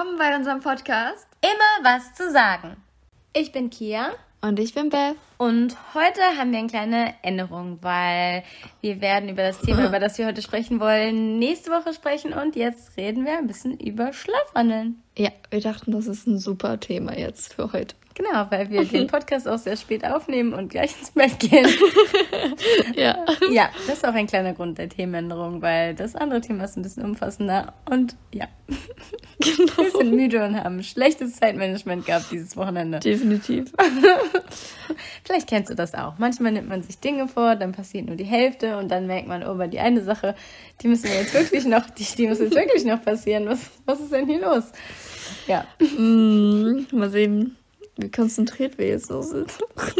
willkommen bei unserem Podcast. Immer was zu sagen. Ich bin Kia. Und ich bin Beth. Und heute haben wir eine kleine Änderung, weil wir werden über das Thema, über das wir heute sprechen wollen, nächste Woche sprechen und jetzt reden wir ein bisschen über Schlafwandeln. Ja, wir dachten, das ist ein super Thema jetzt für heute. Genau, weil wir den Podcast auch sehr spät aufnehmen und gleich ins Bett gehen. ja. Ja, das ist auch ein kleiner Grund der Themenänderung, weil das andere Thema ist ein bisschen umfassender und ja. Genau. Wir sind müde und haben schlechtes Zeitmanagement gehabt dieses Wochenende. Definitiv. Vielleicht kennst du das auch. Manchmal nimmt man sich Dinge vor, dann passiert nur die Hälfte und dann merkt man, oh, aber die eine Sache, die müssen wir jetzt wirklich noch, die, die muss jetzt wirklich noch passieren. Was, was ist denn hier los? Ja. Mm, mal sehen konzentriert wir jetzt so sind. Auf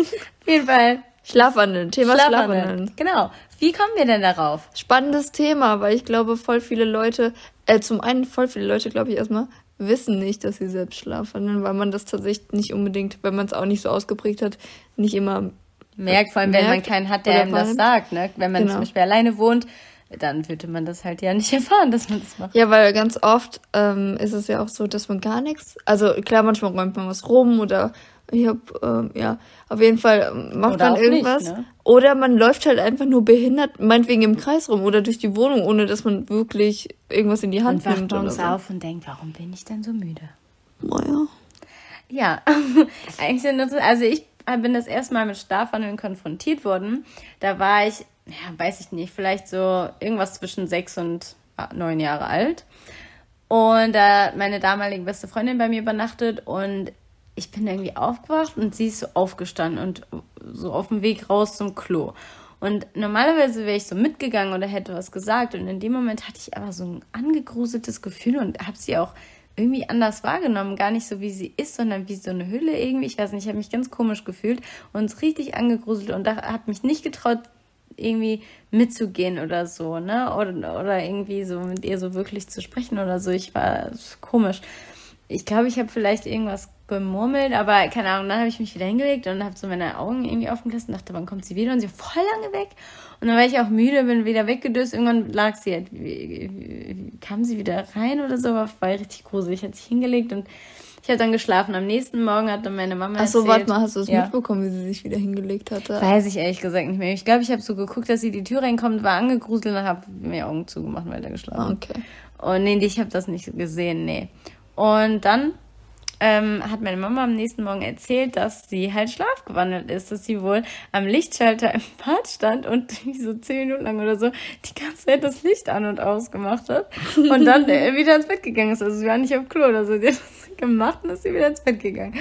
jeden Fall. Schlafwandeln, Thema Schlafwandeln. Schlafwandeln. Genau. Wie kommen wir denn darauf? Spannendes Thema, weil ich glaube, voll viele Leute, äh, zum einen voll viele Leute, glaube ich, erstmal wissen nicht, dass sie selbst schlafwandeln, weil man das tatsächlich nicht unbedingt, wenn man es auch nicht so ausgeprägt hat, nicht immer merkt, vor allem wenn man keinen hat, der einem das sagt, ne? Wenn man genau. zum Beispiel alleine wohnt, dann würde man das halt ja nicht erfahren, dass man das macht. Ja, weil ganz oft ähm, ist es ja auch so, dass man gar nichts, also klar, manchmal räumt man was rum oder ich hab, ähm, ja, auf jeden Fall ähm, macht oder man irgendwas. Nicht, ne? Oder man läuft halt einfach nur behindert, meinetwegen im Kreis rum oder durch die Wohnung, ohne dass man wirklich irgendwas in die Hand und nimmt. Und wacht so. auf und denkt, warum bin ich denn so müde? Naja. Ja, eigentlich sind das, also ich bin das erste Mal mit Schlafwandeln konfrontiert worden. Da war ich ja, weiß ich nicht, vielleicht so irgendwas zwischen sechs und neun Jahre alt. Und da äh, meine damalige beste Freundin bei mir übernachtet und ich bin irgendwie aufgewacht und sie ist so aufgestanden und so auf dem Weg raus zum Klo. Und normalerweise wäre ich so mitgegangen oder hätte was gesagt. Und in dem Moment hatte ich aber so ein angegruseltes Gefühl und habe sie auch irgendwie anders wahrgenommen. Gar nicht so, wie sie ist, sondern wie so eine Hülle irgendwie. Ich weiß nicht, ich habe mich ganz komisch gefühlt und richtig angegruselt und habe mich nicht getraut, irgendwie mitzugehen oder so, ne? Oder, oder irgendwie so mit ihr so wirklich zu sprechen oder so. Ich war komisch. Ich glaube, ich habe vielleicht irgendwas gemurmelt, aber keine Ahnung, dann habe ich mich wieder hingelegt und habe so meine Augen irgendwie offen gelassen und dachte, wann kommt sie wieder? Und sie war voll lange weg. Und dann war ich auch müde, bin wieder weggedöst. Irgendwann lag sie halt, kam sie wieder rein oder so, war richtig gruselig. Hat sich hingelegt und habe dann geschlafen. Am nächsten Morgen hat dann meine Mama Ach so, warte mal, hast du es ja. mitbekommen, wie sie sich wieder hingelegt hatte? Weiß ich ehrlich gesagt nicht mehr. Ich glaube, ich habe so geguckt, dass sie die Tür reinkommt, war angegruselt und habe mir Augen zugemacht und weiter geschlafen. Okay. Und nee, ich habe das nicht gesehen, nee. Und dann ähm, hat meine Mama am nächsten Morgen erzählt, dass sie halt schlafgewandelt ist, dass sie wohl am Lichtschalter im Bad stand und so zehn Minuten lang oder so die ganze Zeit das Licht an und ausgemacht hat und dann äh, wieder ins Bett gegangen ist. Also sie war nicht auf Klo oder so. Sie hat das gemacht und ist sie wieder ins Bett gegangen.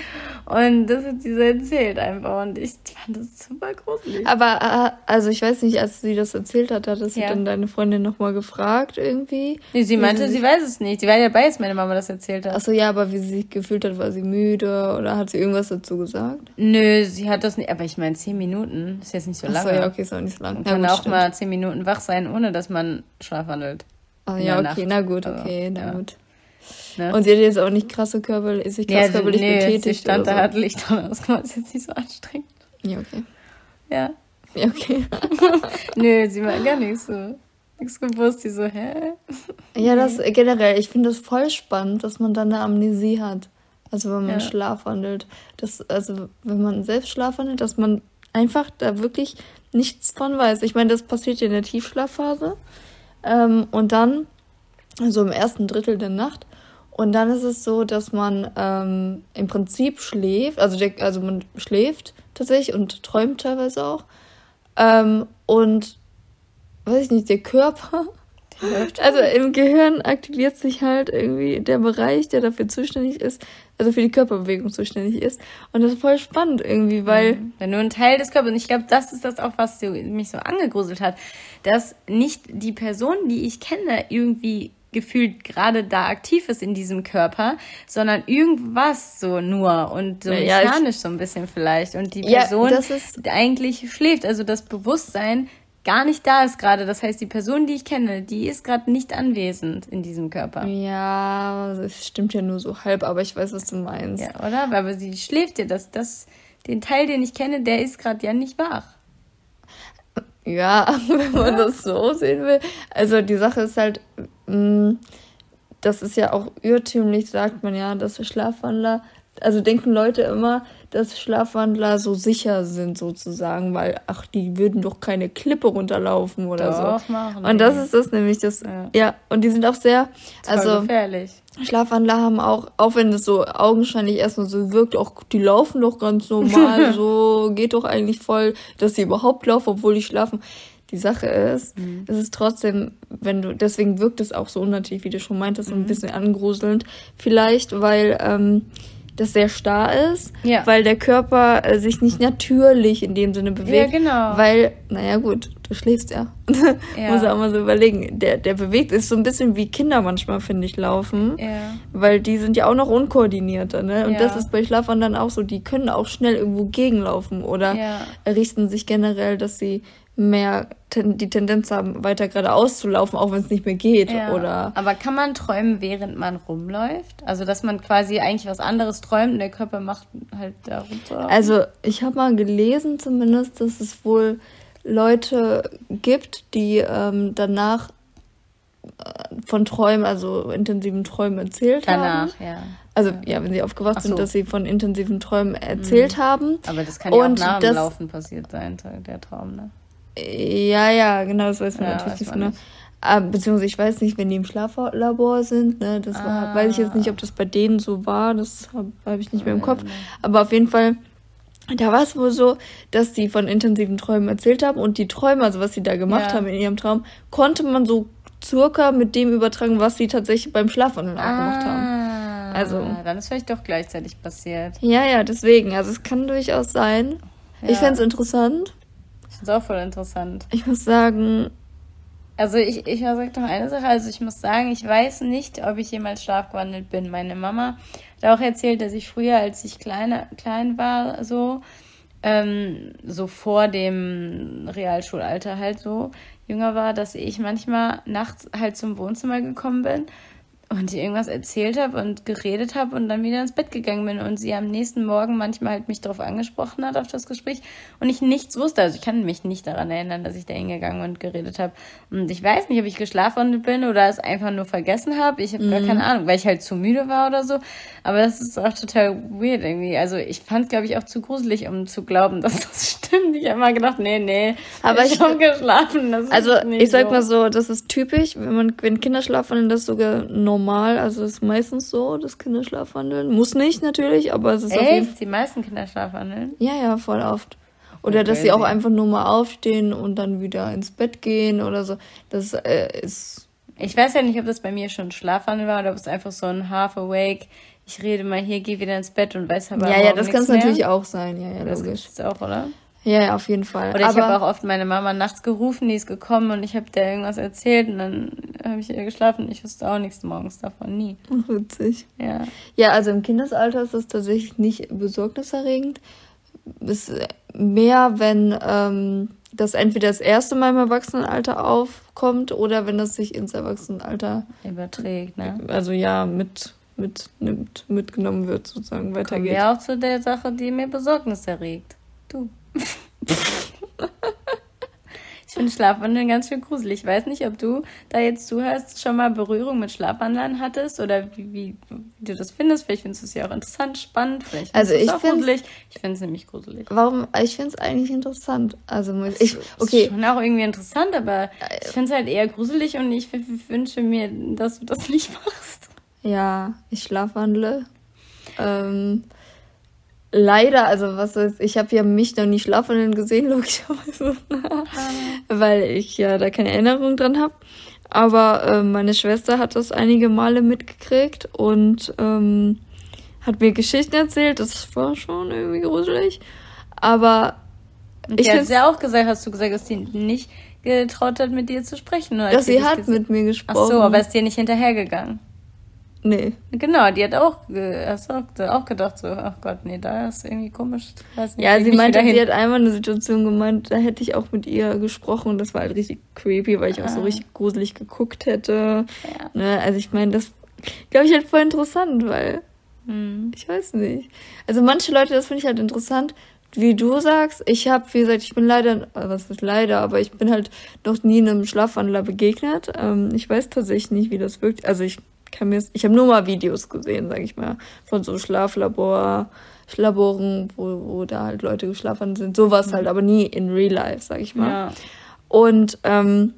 Und das hat sie so erzählt einfach und ich fand das super gruselig. Aber, äh, also ich weiß nicht, als sie das erzählt hat, hat sie ja. dann deine Freundin nochmal gefragt irgendwie? Nee, sie meinte, sie, sie weiß es nicht. Sie war ja dabei, als meine Mama das erzählt hat. Achso, ja, aber wie sie sich gefühlt hat, hat, war sie müde oder hat sie irgendwas dazu gesagt? Nö, sie hat das nicht, aber ich meine, zehn Minuten ist jetzt nicht so lange. Achso, ja, okay, ist auch nicht so lange. Man kann ja, auch stimmt. mal zehn Minuten wach sein, ohne dass man schlafwandelt. Ah, ja, okay, Nacht. na gut, okay, also, na ja. gut. Ne? Und sie hat jetzt auch nicht krasse Körper, ist sich krass ja, körperlich nee, betätigt. Sie stand da, so. hat Licht ausgemacht, ist jetzt nicht so anstrengend. Ja, okay. Ja. Ja, okay. Nö, sie war gar nicht so nichts gewusst. Die so, hä? Ja, das generell, ich finde das voll spannend, dass man dann eine Amnesie hat. Also wenn man ja. schlafwandelt. Das, also wenn man selbst schlafwandelt, dass man einfach da wirklich nichts von weiß. Ich meine, das passiert ja in der Tiefschlafphase. Ähm, und dann, also im ersten Drittel der Nacht. Und dann ist es so, dass man ähm, im Prinzip schläft, also, der, also man schläft tatsächlich und träumt teilweise auch. Ähm, und weiß ich nicht, der Körper also im Gehirn aktiviert sich halt irgendwie der Bereich, der dafür zuständig ist, also für die Körperbewegung zuständig ist. Und das ist voll spannend irgendwie, weil. Mhm. Wenn nur ein Teil des Körpers, und ich glaube, das ist das auch, was mich so angegruselt hat, dass nicht die Person, die ich kenne, irgendwie gefühlt gerade da aktiv ist in diesem Körper, sondern irgendwas so nur und so ja, mechanisch so ein bisschen vielleicht und die Person ja, eigentlich schläft, also das Bewusstsein gar nicht da ist gerade. Das heißt, die Person, die ich kenne, die ist gerade nicht anwesend in diesem Körper. Ja, das stimmt ja nur so halb, aber ich weiß, was du meinst. Ja, oder? Aber sie schläft ja. Das, das, den Teil, den ich kenne, der ist gerade ja nicht wach. Ja, wenn man das so sehen will. Also die Sache ist halt, das ist ja auch irrtümlich, sagt man ja, dass Schlafwandler, also denken Leute immer, dass Schlafwandler so sicher sind sozusagen, weil ach, die würden doch keine Klippe runterlaufen oder doch, so. Machen und das ist das nämlich das ja. ja. und die sind auch sehr also gefährlich. Schlafwandler haben auch auch wenn es so augenscheinlich erstmal so wirkt, auch die laufen doch ganz normal, so geht doch eigentlich voll, dass sie überhaupt laufen, obwohl die schlafen. Die Sache ist, mhm. es ist trotzdem, wenn du, deswegen wirkt es auch so unnatürlich, wie du schon meintest, mhm. ein bisschen angruselnd. Vielleicht, weil ähm, das sehr starr ist, ja. weil der Körper äh, sich nicht natürlich in dem Sinne bewegt. Ja, genau. Weil, naja gut, du schläfst ja. ja. Muss auch mal so überlegen. Der, der bewegt ist so ein bisschen wie Kinder manchmal, finde ich, laufen. Ja. Weil die sind ja auch noch unkoordinierter, ne? Und ja. das ist bei Schlafwandern auch so. Die können auch schnell irgendwo gegenlaufen oder richten sich generell, dass sie mehr ten die Tendenz haben, weiter geradeaus zu laufen, auch wenn es nicht mehr geht. Ja. Oder Aber kann man träumen, während man rumläuft? Also, dass man quasi eigentlich was anderes träumt und der Körper macht halt da runter? Also, ich habe mal gelesen zumindest, dass es wohl Leute gibt, die ähm, danach äh, von Träumen, also intensiven Träumen erzählt danach, haben. Danach, ja. Also ja, wenn sie aufgewacht so. sind, dass sie von intensiven Träumen erzählt mhm. haben. Aber das kann ja und auch nach dem Laufen passiert sein, der Traum, ne? Ja, ja, genau, das weiß man ja, natürlich nicht genau. Ah, beziehungsweise ich weiß nicht, wenn die im Schlaflabor sind, ne, das war, ah. weiß ich jetzt nicht, ob das bei denen so war, das habe hab ich nicht mehr im Kopf. Aber auf jeden Fall, da war es wohl so, dass sie von intensiven Träumen erzählt haben und die Träume, also was sie da gemacht ja. haben in ihrem Traum, konnte man so circa mit dem übertragen, was sie tatsächlich beim Schlafwandeln auch ah. gemacht haben. Also. Dann ist vielleicht doch gleichzeitig passiert. Ja, ja, deswegen. Also es kann durchaus sein. Ja. Ich fände es interessant. Ich finde es auch voll interessant. Ich muss sagen. Also ich, ich sag doch eine Sache, also ich muss sagen, ich weiß nicht, ob ich jemals schlafgewandelt bin. Meine Mama hat auch erzählt, dass ich früher, als ich kleiner, klein war, so, ähm, so vor dem Realschulalter halt so jünger war, dass ich manchmal nachts halt zum Wohnzimmer gekommen bin und ihr irgendwas erzählt habe und geredet habe und dann wieder ins Bett gegangen bin und sie am nächsten Morgen manchmal halt mich darauf angesprochen hat, auf das Gespräch und ich nichts wusste. Also ich kann mich nicht daran erinnern, dass ich da hingegangen und geredet habe. Und ich weiß nicht, ob ich geschlafen bin oder es einfach nur vergessen habe. Ich habe mhm. gar keine Ahnung, weil ich halt zu müde war oder so. Aber das ist auch total weird irgendwie. Also ich fand es, glaube ich, auch zu gruselig, um zu glauben, dass das stimmt. Ich habe mal gedacht, nee, nee, aber ich, ich habe geschlafen. also ich sag so. mal so, das ist typisch, wenn man, wenn Kinder das sogar normal. Also es ist meistens so, dass Kinder schlafwandeln. Muss nicht natürlich, aber es ist Echt? auf jeden Fall. Die meisten Kinder schlafwandeln? Ja, ja, voll oft. Oder dass sie auch einfach nur mal aufstehen und dann wieder ins Bett gehen oder so. Das äh, ist. Ich weiß ja nicht, ob das bei mir schon Schlafwandel war oder ob es einfach so ein Half Awake. Ich rede mal hier, gehe wieder ins Bett und weiß aber. Ja, ja, das kann es natürlich auch sein. Ja, ja, das logisch. Das auch, oder? Ja, ja, auf jeden Fall. Oder ich habe auch oft meine Mama nachts gerufen, die ist gekommen und ich habe der irgendwas erzählt und dann habe ich ihr geschlafen ich wusste auch nichts morgens davon, nie. witzig. Ja. Ja, also im Kindesalter ist das tatsächlich nicht besorgniserregend. Es ist mehr, wenn ähm, das entweder das erste Mal im Erwachsenenalter aufkommt oder wenn das sich ins Erwachsenenalter überträgt, ne? Also ja, mit mitnimmt, mitgenommen wird, sozusagen weitergeht. Ja, auch zu der Sache, die mir Besorgnis erregt. Du. Ich finde Schlafwandeln ganz schön gruselig. Ich weiß nicht, ob du da jetzt zuhörst, schon mal Berührung mit Schlafwandlern hattest oder wie, wie, wie du das findest. Vielleicht findest du es ja auch interessant, spannend. Vielleicht also ich auch gruselig. Ich finde es nämlich gruselig. Warum? Ich finde es eigentlich interessant. Also ich, okay. Ist schon auch irgendwie interessant, aber ich finde es halt eher gruselig und ich wünsche mir, dass du das nicht machst. Ja, ich schlafwandle. Ähm, leider, also was ist, ich habe ja mich noch nie schlafenden gesehen, logischerweise, weil ich ja da keine Erinnerung dran habe. Aber äh, meine Schwester hat das einige Male mitgekriegt und ähm, hat mir Geschichten erzählt. Das war schon irgendwie gruselig. Aber und ich habe ja auch gesagt, hast du gesagt, dass sie nicht getraut hat, mit dir zu sprechen. Oder Dass sie hat mit mir gesprochen. Ach so, aber ist dir nicht hinterhergegangen? Nee. Genau, die hat auch, hast auch gedacht, so, ach Gott, nee, da ist irgendwie komisch. Weiß nicht, ja, sie meinte, sie hat einmal eine Situation gemeint, da hätte ich auch mit ihr gesprochen. Das war halt richtig creepy, weil ich ah. auch so ah. richtig gruselig geguckt hätte. Ja. Ne, also ich meine, das glaube ich halt voll interessant, weil hm. ich weiß nicht. Also manche Leute, das finde ich halt interessant, wie du sagst, ich habe, wie gesagt, ich bin leider, was ist leider, aber ich bin halt noch nie einem Schlafwandler begegnet. Ähm, ich weiß tatsächlich nicht, wie das wirkt. Also ich kann mir ich habe nur mal Videos gesehen, sag ich mal, von so Schlaflabor, Schlaboren, wo, wo da halt Leute geschlafen sind. Sowas mhm. halt, aber nie in Real Life, sag ich mal. Ja. Und ähm,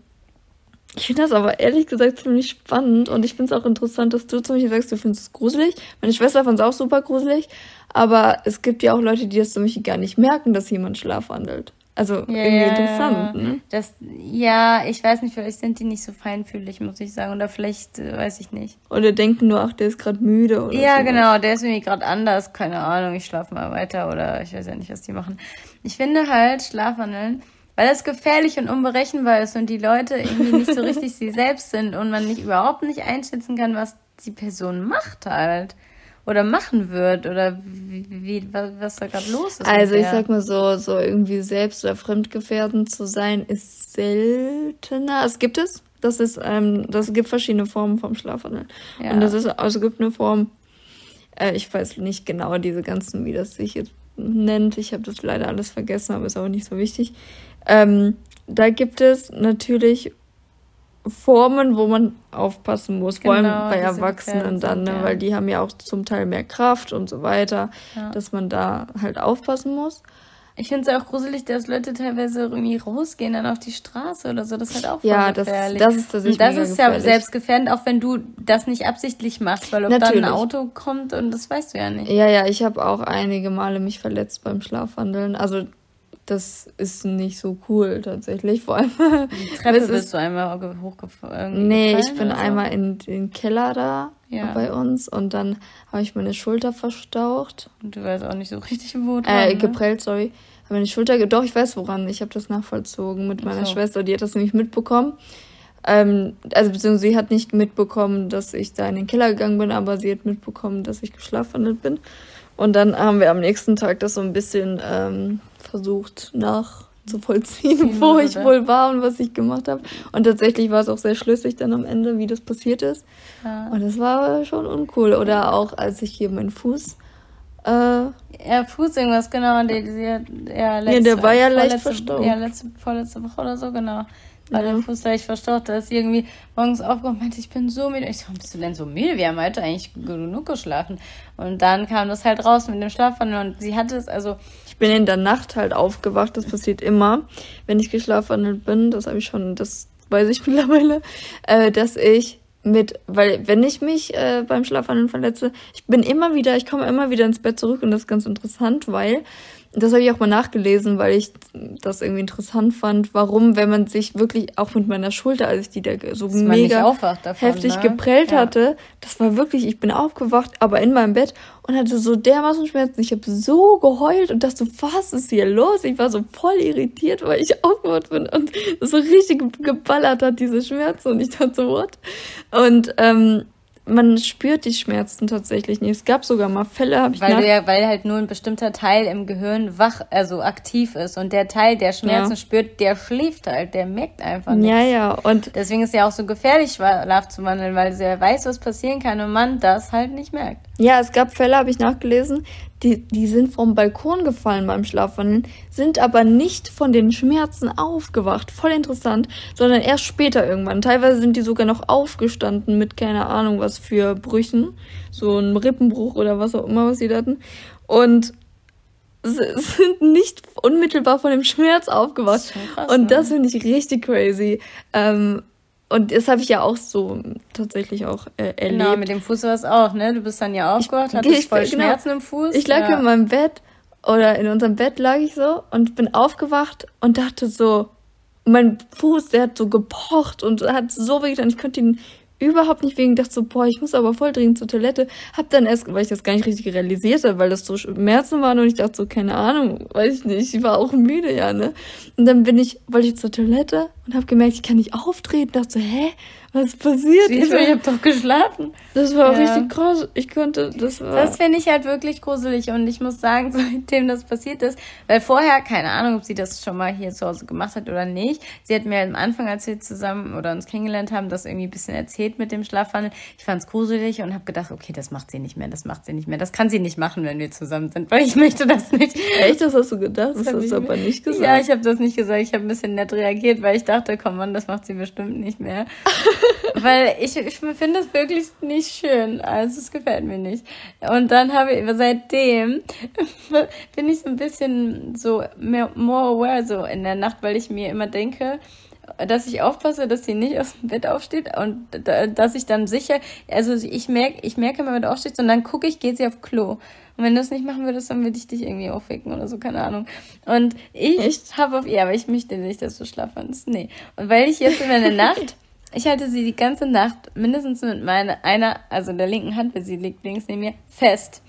ich finde das aber ehrlich gesagt ziemlich spannend und ich finde es auch interessant, dass du zum Beispiel sagst, du findest es gruselig. Meine Schwester fand es auch super gruselig, aber es gibt ja auch Leute, die das zum Beispiel gar nicht merken, dass jemand schlafwandelt. Also ja, irgendwie interessant, ne? Das, ja, ich weiß nicht, vielleicht sind die nicht so feinfühlig, muss ich sagen. Oder vielleicht, äh, weiß ich nicht. Oder denken nur, ach, der ist gerade müde oder Ja, sowas. genau, der ist irgendwie gerade anders, keine Ahnung, ich schlafe mal weiter oder ich weiß ja nicht, was die machen. Ich finde halt, Schlafwandeln, weil das gefährlich und unberechenbar ist und die Leute irgendwie nicht so richtig sie selbst sind und man nicht überhaupt nicht einschätzen kann, was die Person macht halt oder machen wird oder wie, wie was, da gerade los ist. Also ich sag mal so, so irgendwie selbst oder fremdgefährdend zu sein ist seltener. Es gibt es. Das ist, ähm, das gibt verschiedene Formen vom Schlafwandel. Ja. Und das ist, also es gibt eine Form, äh, ich weiß nicht genau diese ganzen, wie das sich jetzt nennt. Ich habe das leider alles vergessen, aber ist auch nicht so wichtig. Ähm, da gibt es natürlich Formen, wo man aufpassen muss, vor allem genau, bei Erwachsenen dann, ne? Ja. weil die haben ja auch zum Teil mehr Kraft und so weiter, ja. dass man da halt aufpassen muss. Ich finde es auch gruselig, dass Leute teilweise irgendwie rausgehen dann auf die Straße oder so. Das ist halt auch voll ja, gefährlich. Das, das ist tatsächlich Und das ist ja selbstgefährdend, auch wenn du das nicht absichtlich machst, weil ob Natürlich. dann ein Auto kommt und das weißt du ja nicht. Ja, ja, ich habe auch einige Male mich verletzt beim Schlafwandeln. Also das ist nicht so cool tatsächlich. Vor allem. Die Treppe bist du einmal hochgefahren? Nee, ich bin einmal in den Keller da ja. bei uns und dann habe ich meine Schulter verstaucht. Und du weißt auch nicht so richtig, wo dran, Äh, ne? geprellt, sorry. Habe meine Schulter, doch, ich weiß woran. Ich habe das nachvollzogen mit meiner so. Schwester. Die hat das nämlich mitbekommen. Ähm, also beziehungsweise sie hat nicht mitbekommen, dass ich da in den Keller gegangen bin, aber sie hat mitbekommen, dass ich geschlafwandelt bin. Und dann haben wir am nächsten Tag das so ein bisschen ähm, versucht nachzuvollziehen, wo ich wohl war und was ich gemacht habe. Und tatsächlich war es auch sehr schlüssig dann am Ende, wie das passiert ist. Ja. Und das war schon uncool. Oder auch, als ich hier meinen Fuß äh, ja, Fuß irgendwas, genau. Die, die, ja, letzte, ja, der war ja leicht verstaucht. Ja, letzte, vorletzte Woche oder so, genau. War ja. der Fuß leicht verstaucht. Da ist irgendwie morgens aufgewacht und meinte, ich bin so müde. Ich so, warum bist du denn so müde? Wir haben heute eigentlich genug geschlafen. Und dann kam das halt raus mit dem Schlafwandel und sie hatte es, also bin in der Nacht halt aufgewacht. Das passiert immer, wenn ich geschlafen bin. Das habe ich schon, das weiß ich mittlerweile, äh, dass ich mit, weil wenn ich mich äh, beim Schlafwandeln verletze, ich bin immer wieder, ich komme immer wieder ins Bett zurück und das ist ganz interessant, weil das habe ich auch mal nachgelesen, weil ich das irgendwie interessant fand, warum, wenn man sich wirklich auch mit meiner Schulter, als ich die da so Dass mega davon, heftig ne? geprellt ja. hatte, das war wirklich, ich bin aufgewacht, aber in meinem Bett und hatte so dermaßen Schmerzen. Ich habe so geheult und dachte so, was ist hier los? Ich war so voll irritiert, weil ich aufgewacht bin und so richtig geballert hat, diese Schmerzen und ich dachte so, what? Und ähm, man spürt die Schmerzen tatsächlich nicht. Es gab sogar mal Fälle, habe ich weil, ja, weil halt nur ein bestimmter Teil im Gehirn wach, also aktiv ist und der Teil, der Schmerzen ja. spürt, der schläft halt, der merkt einfach nichts. Ja, ja. Und deswegen ist ja auch so gefährlich, Schlaf zu wandeln, weil er weiß, was passieren kann und man das halt nicht merkt. Ja, es gab Fälle, habe ich nachgelesen, die, die sind vom Balkon gefallen beim Schlafwandeln, sind aber nicht von den Schmerzen aufgewacht. Voll interessant, sondern erst später irgendwann. Teilweise sind die sogar noch aufgestanden mit keine Ahnung was für Brüchen. So ein Rippenbruch oder was auch immer, was sie hatten. Und sind nicht unmittelbar von dem Schmerz aufgewacht. Krass, und das finde ich richtig crazy. Ähm, und das habe ich ja auch so tatsächlich auch äh, erlebt. Genau, mit dem Fuß war es auch, ne? Du bist dann ja aufgewacht, hattest ich, voll genau. Schmerzen im Fuß. Ich lag ja. in meinem Bett oder in unserem Bett lag ich so und bin aufgewacht und dachte so, mein Fuß, der hat so gepocht und hat so wehgetan. Ich konnte ihn überhaupt nicht wegen, dachte so, boah, ich muss aber voll dringend zur Toilette. Hab dann erst, weil ich das gar nicht richtig realisiert habe, weil das so Schmerzen waren und ich dachte so, keine Ahnung, weiß ich nicht, ich war auch müde, ja, ne? Und dann bin ich, wollte ich zur Toilette und habe gemerkt, ich kann nicht auftreten. Dachte so, hä? Was passiert? Ich, ich habe doch geschlafen. Das war ja. richtig krass. Ich konnte, das war. Das finde ich halt wirklich gruselig und ich muss sagen, seitdem das passiert ist, weil vorher, keine Ahnung, ob sie das schon mal hier zu Hause gemacht hat oder nicht. Sie hat mir am Anfang, als wir zusammen oder uns kennengelernt haben, das irgendwie ein bisschen erzählt mit dem Schlafwandel. Ich fand es gruselig und habe gedacht, okay, das macht sie nicht mehr, das macht sie nicht mehr. Das kann sie nicht machen, wenn wir zusammen sind, weil ich möchte das nicht. Echt? Das hast du gedacht? Das, das hast du aber nicht gesagt. Ja, ich habe das nicht gesagt. Ich habe ein bisschen nett reagiert, weil ich dachte, komm man, das macht sie bestimmt nicht mehr. Weil ich, ich finde das wirklich nicht schön. Also es gefällt mir nicht. Und dann habe ich, seitdem bin ich so ein bisschen so mehr, more aware so in der Nacht, weil ich mir immer denke, dass ich aufpasse, dass sie nicht aus dem Bett aufsteht und dass ich dann sicher, also ich merke, ich merke, wenn man aufsteht und dann gucke ich, geht sie auf Klo. Und wenn du es nicht machen würdest, dann würde ich dich irgendwie aufwecken oder so, keine Ahnung. Und ich habe auf, ja, aber ich möchte nicht, dass du schlafen Nee. Und weil ich jetzt in der Nacht, ich halte sie die ganze Nacht mindestens mit meiner, einer, also der linken Hand, weil sie liegt links neben mir, fest.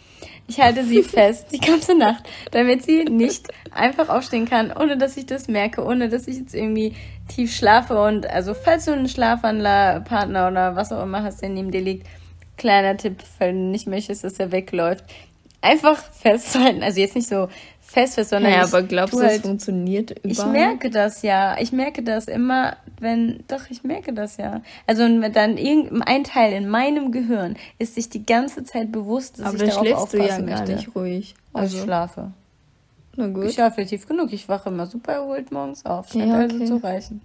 Ich halte sie fest die ganze Nacht, damit sie nicht einfach aufstehen kann, ohne dass ich das merke, ohne dass ich jetzt irgendwie tief schlafe. Und also, falls du einen Schlafwandler-Partner oder was auch immer hast, der neben dir liegt, kleiner Tipp, wenn du nicht möchtest, dass er wegläuft, einfach festhalten. Also jetzt nicht so fest, fest sondern. Ja, aber glaubst du, halt, es funktioniert überall? Ich merke das ja. Ich merke das immer, wenn, doch, ich merke das ja. Also wenn dann irgendein Teil in meinem Gehirn ist sich die ganze Zeit bewusst, dass aber ich darauf aufpassen du ja möchte. gar nicht ruhig. Also ich schlafe. Na gut. Ich schlafe tief genug. Ich wache immer super erholt morgens auf. Scheint ja, also okay. also zu reichen.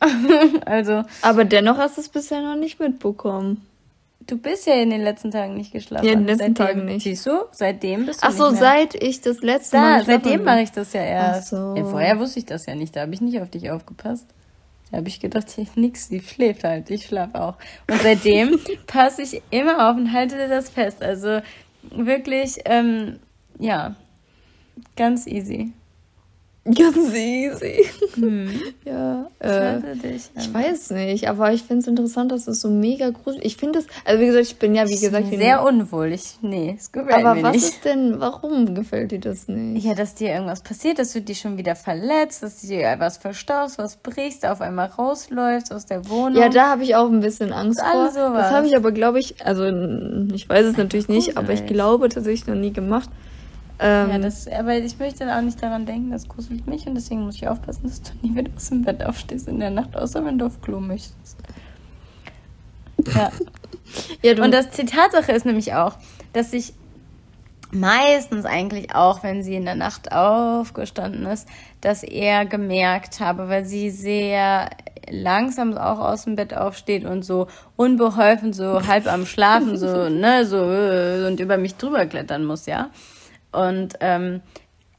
also. Aber dennoch hast du es bisher noch nicht mitbekommen. Du bist ja in den letzten Tagen nicht geschlafen. Ja, in den letzten seitdem, Tagen nicht. Siehst du? Seitdem bist du Ach so, seit ich das letzte da, Mal seitdem mache ich das ja erst. So. Ja, vorher wusste ich das ja nicht. Da habe ich nicht auf dich aufgepasst. Da habe ich gedacht, hier, nix, die schläft halt. Ich schlafe auch. Und seitdem passe ich immer auf und halte dir das fest. Also wirklich, ähm, ja, ganz easy. Ganz easy. Hm. Ja. Äh, dich, ich weiß nicht, aber ich finde es interessant, dass es so mega gruselig Ich finde es, also wie gesagt, ich bin ja, wie gesagt, sehr unwohlig. Nee, es gefällt aber mir nicht. Aber was ist denn, warum gefällt dir das nicht? Ja, dass dir irgendwas passiert, dass du dich schon wieder verletzt, dass du dir etwas verstaust, was brichst, auf einmal rausläufst aus der Wohnung. Ja, da habe ich auch ein bisschen Angst vor. Sowas. Das habe ich aber, glaube ich, also ich weiß es natürlich nicht, aber ich glaube tatsächlich noch nie gemacht. Ähm, ja, das, aber ich möchte auch nicht daran denken, das gruselt mich und deswegen muss ich aufpassen, dass du nie wieder aus dem Bett aufstehst in der Nacht, außer wenn du auf Klo möchtest. Ja. ja und das Zitat Tatsache ist nämlich auch, dass ich meistens eigentlich auch, wenn sie in der Nacht aufgestanden ist, dass er gemerkt habe, weil sie sehr langsam auch aus dem Bett aufsteht und so unbeholfen, so halb am Schlafen, so, ne, so, äh, und über mich drüber klettern muss, ja. Und ähm,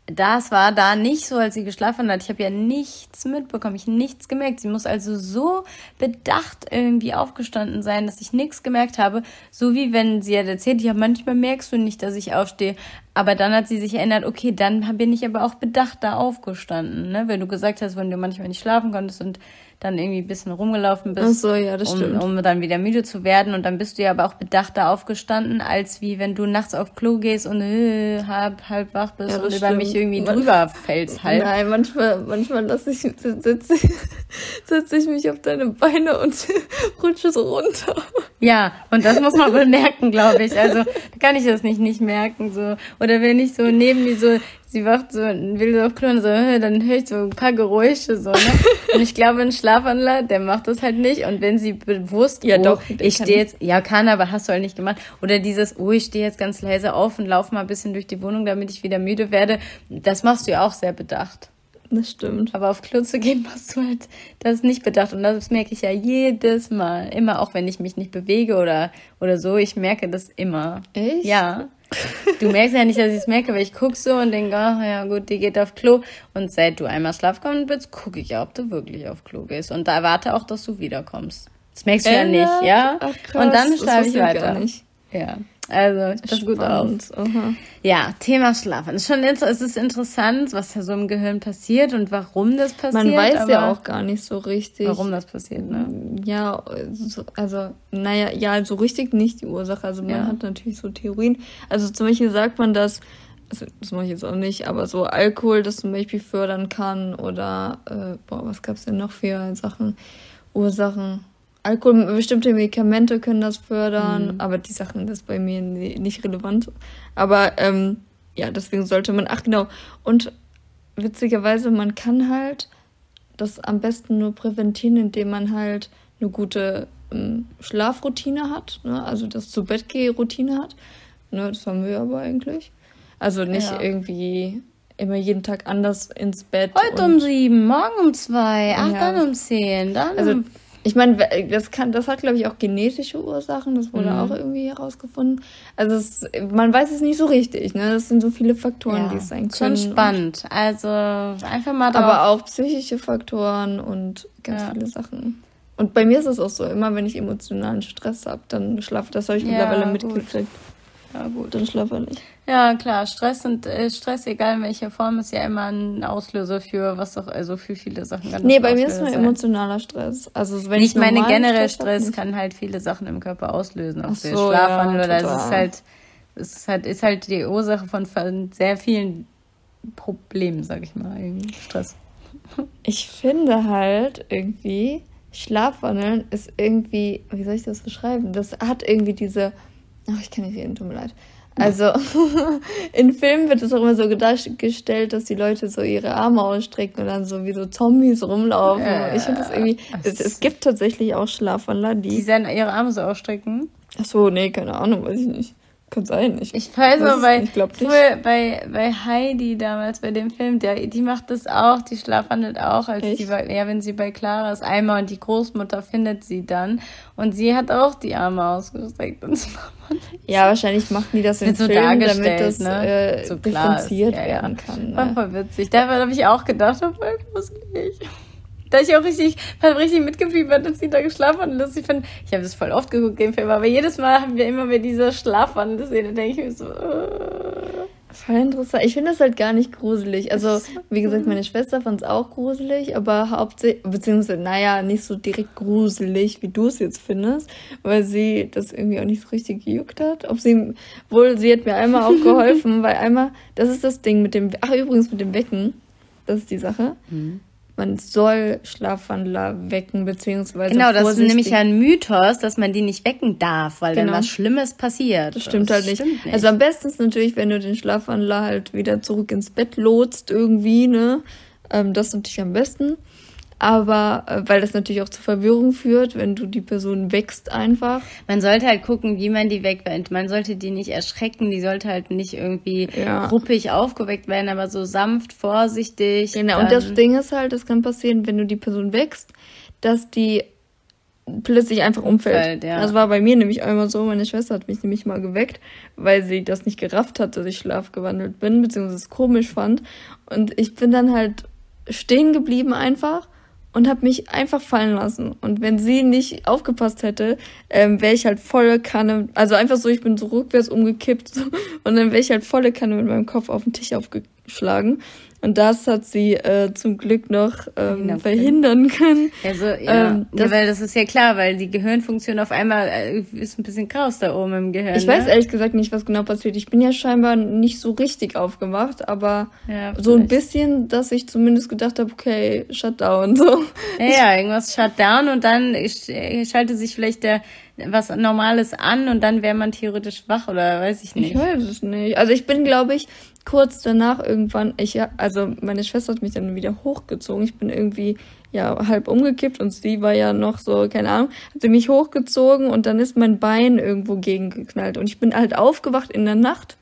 das war da nicht so, als sie geschlafen hat. Ich habe ja nichts mitbekommen, ich nichts gemerkt. Sie muss also so bedacht irgendwie aufgestanden sein, dass ich nichts gemerkt habe. So wie wenn sie hat erzählt, ja, manchmal merkst du nicht, dass ich aufstehe. Aber dann hat sie sich erinnert, okay, dann bin ich aber auch bedacht da aufgestanden, ne? Wenn du gesagt hast, wenn du manchmal nicht schlafen konntest und dann irgendwie ein bisschen rumgelaufen bist, Ach so, ja, das um, stimmt. um dann wieder müde zu werden. Und dann bist du ja aber auch bedachter aufgestanden, als wie wenn du nachts auf Klo gehst und äh, halb, halb wach bist ja, und über mich irgendwie drüber fällst halt. Nein, manchmal, manchmal lasse ich, sitze ich, setze ich mich auf deine Beine und rutsche so runter. Ja, und das muss man wohl merken, glaube ich. Also kann ich das nicht nicht merken. so Oder wenn ich so neben mir so sie wacht so, will so auf Klo und so, dann höre ich so ein paar Geräusche so, ne? Und ich glaube, ein Schlafwandler, der macht das halt nicht. Und wenn sie bewusst, ja oh, doch, ich stehe jetzt, ja kann, aber hast du halt nicht gemacht. Oder dieses, oh, ich stehe jetzt ganz leise auf und laufe mal ein bisschen durch die Wohnung, damit ich wieder müde werde. Das machst du ja auch sehr bedacht. Das stimmt. Aber auf Klo zu gehen, machst du halt das nicht bedacht. Und das merke ich ja jedes Mal. Immer, auch wenn ich mich nicht bewege oder, oder so. Ich merke das immer. Echt? Ja. Du merkst ja nicht, dass ich es merke, weil ich gucke so und denke, ach ja gut, die geht auf Klo. Und seit du einmal schlafgekommen bist, gucke ich ja, ob du wirklich auf Klo gehst. Und da erwarte auch, dass du wiederkommst. Das merkst du ja nicht, ja? Ach, krass, und dann schlafe ich weiter. Ja. Also, das gut aus. Aha. Ja, Thema Schlafen. Es ist schon es ist interessant, was da so im Gehirn passiert und warum das passiert. Man weiß ja auch gar nicht so richtig. Warum das passiert, ne? Ja, also, naja, ja, so richtig nicht die Ursache. Also man ja. hat natürlich so Theorien. Also zum Beispiel sagt man, dass, also das mache ich jetzt auch nicht, aber so Alkohol das zum Beispiel fördern kann oder, äh, boah, was gab's denn noch für Sachen, Ursachen? Alkohol, bestimmte Medikamente können das fördern, mhm. aber die Sachen, das ist bei mir nicht relevant. Aber ähm, ja, deswegen sollte man, ach genau, und witzigerweise, man kann halt das am besten nur präventieren, indem man halt eine gute ähm, Schlafroutine hat, ne? also das zu Bett routine hat. Ne? Das haben wir aber eigentlich. Also nicht ja. irgendwie immer jeden Tag anders ins Bett. Heute um sieben, morgen um zwei, ach, ja. dann um zehn, dann also, um ich meine, das kann, das hat, glaube ich, auch genetische Ursachen. Das wurde mhm. auch irgendwie herausgefunden. Also es, man weiß es nicht so richtig. Ne, das sind so viele Faktoren, ja, die es sein können. Schon spannend. Also einfach mal drauf. Aber auch psychische Faktoren und ganz ja. viele Sachen. Und bei mir ist es auch so, immer wenn ich emotionalen Stress habe, dann schlafe. Das habe ich ja, mittlerweile mitgekriegt. Ja, gut. Dann schlafe ich. Ja, klar. Stress und äh, Stress, egal in welcher Form, ist ja immer ein Auslöser für was auch, also für viele Sachen. nee, bei mir ist nur emotionaler Stress. Also wenn ich meine generell Stress, Stress kann halt viele Sachen im Körper auslösen, ob so, Schlafwandel ja, oder es ist halt, es ist halt, ist halt die Ursache von, von sehr vielen Problemen, sag ich mal, irgendwie Stress. Ich finde halt irgendwie, Schlafwandeln ist irgendwie, wie soll ich das beschreiben? Das hat irgendwie diese Ach, ich kann nicht reden, tut mir leid. Also, in Filmen wird es auch immer so dargestellt, dass die Leute so ihre Arme ausstrecken und dann so wie so Zombies rumlaufen. Äh, ich finde das irgendwie. Es, es, gibt tatsächlich auch Schlafwandler, die. Die dann ihre Arme so ausstrecken? Ach so, nee, keine Ahnung, weiß ich nicht. Kann sein. Ich, ich weiß aber bei, bei, bei Heidi damals, bei dem Film, der, die macht das auch, die schlafwandelt auch, als Echt? die ja, wenn sie bei Clara ist, einmal und die Großmutter findet sie dann und sie hat auch die Arme ausgestreckt und Ja, wahrscheinlich machen die das im so Film, damit das ne? äh, so differenziert ja, werden kann. Ne? War voll witzig. Da habe ich auch gedacht, voll gruselig. Da ich auch richtig, hab richtig mitgefiebert, dass sie da geschlafen hat. Ich finde, ich habe das voll oft geguckt, den Film, aber jedes Mal haben wir immer wieder diese Schlafwandel-Szene, denke ich mir so, uh. Voll interessant. Ich finde das halt gar nicht gruselig. Also, wie gesagt, meine Schwester fand es auch gruselig, aber hauptsächlich, beziehungsweise, naja, nicht so direkt gruselig, wie du es jetzt findest, weil sie das irgendwie auch nicht so richtig gejuckt hat. Ob sie, wohl, sie hat mir einmal auch geholfen, weil einmal, das ist das Ding mit dem, ach, übrigens mit dem Wecken, das ist die Sache. Mhm man soll Schlafwandler wecken, beziehungsweise. Genau, das ist nämlich ja ein Mythos, dass man die nicht wecken darf, weil genau. dann was Schlimmes passiert. Das stimmt das halt nicht. Stimmt nicht. Also am besten ist natürlich, wenn du den Schlafwandler halt wieder zurück ins Bett lotst, irgendwie, ne? Ähm, das ist natürlich am besten aber äh, weil das natürlich auch zu Verwirrung führt, wenn du die Person wächst einfach. Man sollte halt gucken, wie man die wegweckt. Man sollte die nicht erschrecken, die sollte halt nicht irgendwie ja. ruppig aufgeweckt werden, aber so sanft, vorsichtig. Genau, und das Ding ist halt, das kann passieren, wenn du die Person wächst, dass die plötzlich einfach umfällt. umfällt ja. Das war bei mir nämlich einmal so, meine Schwester hat mich nämlich mal geweckt, weil sie das nicht gerafft hat, dass ich schlafgewandelt bin, beziehungsweise es komisch fand. Und ich bin dann halt stehen geblieben einfach und habe mich einfach fallen lassen. Und wenn sie nicht aufgepasst hätte, ähm, wäre ich halt volle Kanne, also einfach so, ich bin so rückwärts umgekippt so, und dann wäre ich halt volle Kanne mit meinem Kopf auf den Tisch aufgeschlagen. Und das hat sie äh, zum Glück noch ähm, verhindern können. Also, ja, ähm, das, ja, weil das ist ja klar, weil die Gehirnfunktion auf einmal äh, ist ein bisschen kraus da oben im Gehirn. Ich ne? weiß ehrlich gesagt nicht, was genau passiert. Ich bin ja scheinbar nicht so richtig aufgemacht, aber ja, so ein bisschen, dass ich zumindest gedacht habe, okay, Shutdown so. Ja, irgendwas Shutdown und dann schaltet sich vielleicht der was Normales an und dann wäre man theoretisch wach oder weiß ich nicht. Ich weiß es nicht. Also ich bin, glaube ich, kurz danach irgendwann, ich, also meine Schwester hat mich dann wieder hochgezogen. Ich bin irgendwie ja halb umgekippt und sie war ja noch so, keine Ahnung, hat sie mich hochgezogen und dann ist mein Bein irgendwo gegengeknallt und ich bin halt aufgewacht in der Nacht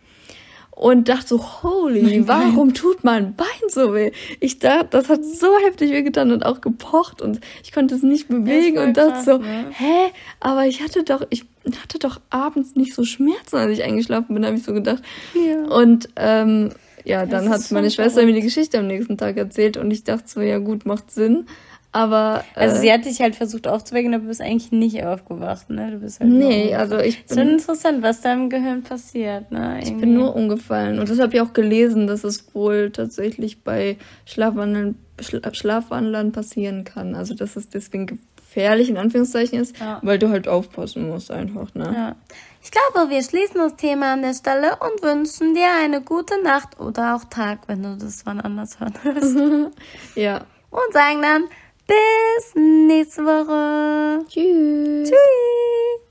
und dachte so, holy, warum tut mein Bein so weh? Ich dachte, das hat so heftig wehgetan und auch gepocht und ich konnte es nicht bewegen und dachte krass, so, ne? hä? Aber ich hatte doch, ich hatte doch abends nicht so Schmerzen, als ich eingeschlafen bin, habe ich so gedacht. Ja. Und ähm, ja, dann hat meine Schwester mir die Geschichte am nächsten Tag erzählt und ich dachte so, ja gut, macht Sinn. Aber. Äh, also sie hat dich halt versucht aufzuwecken, aber du bist eigentlich nicht aufgewacht, ne? Du bist halt Nee, also ich bin. Schon interessant, was da im Gehirn passiert, ne? Irgendwie. Ich bin nur umgefallen. Und das habe ich auch gelesen, dass es wohl tatsächlich bei Schlafwandeln, Schlafwandlern passieren kann. Also dass es deswegen gefährlich in Anführungszeichen ist, ja. weil du halt aufpassen musst einfach, ne? Ja. Ich glaube, wir schließen das Thema an der Stelle und wünschen dir eine gute Nacht oder auch Tag, wenn du das wann anders hören willst. ja. Und sagen dann bis nächste Woche. Tschüss. Tschüss.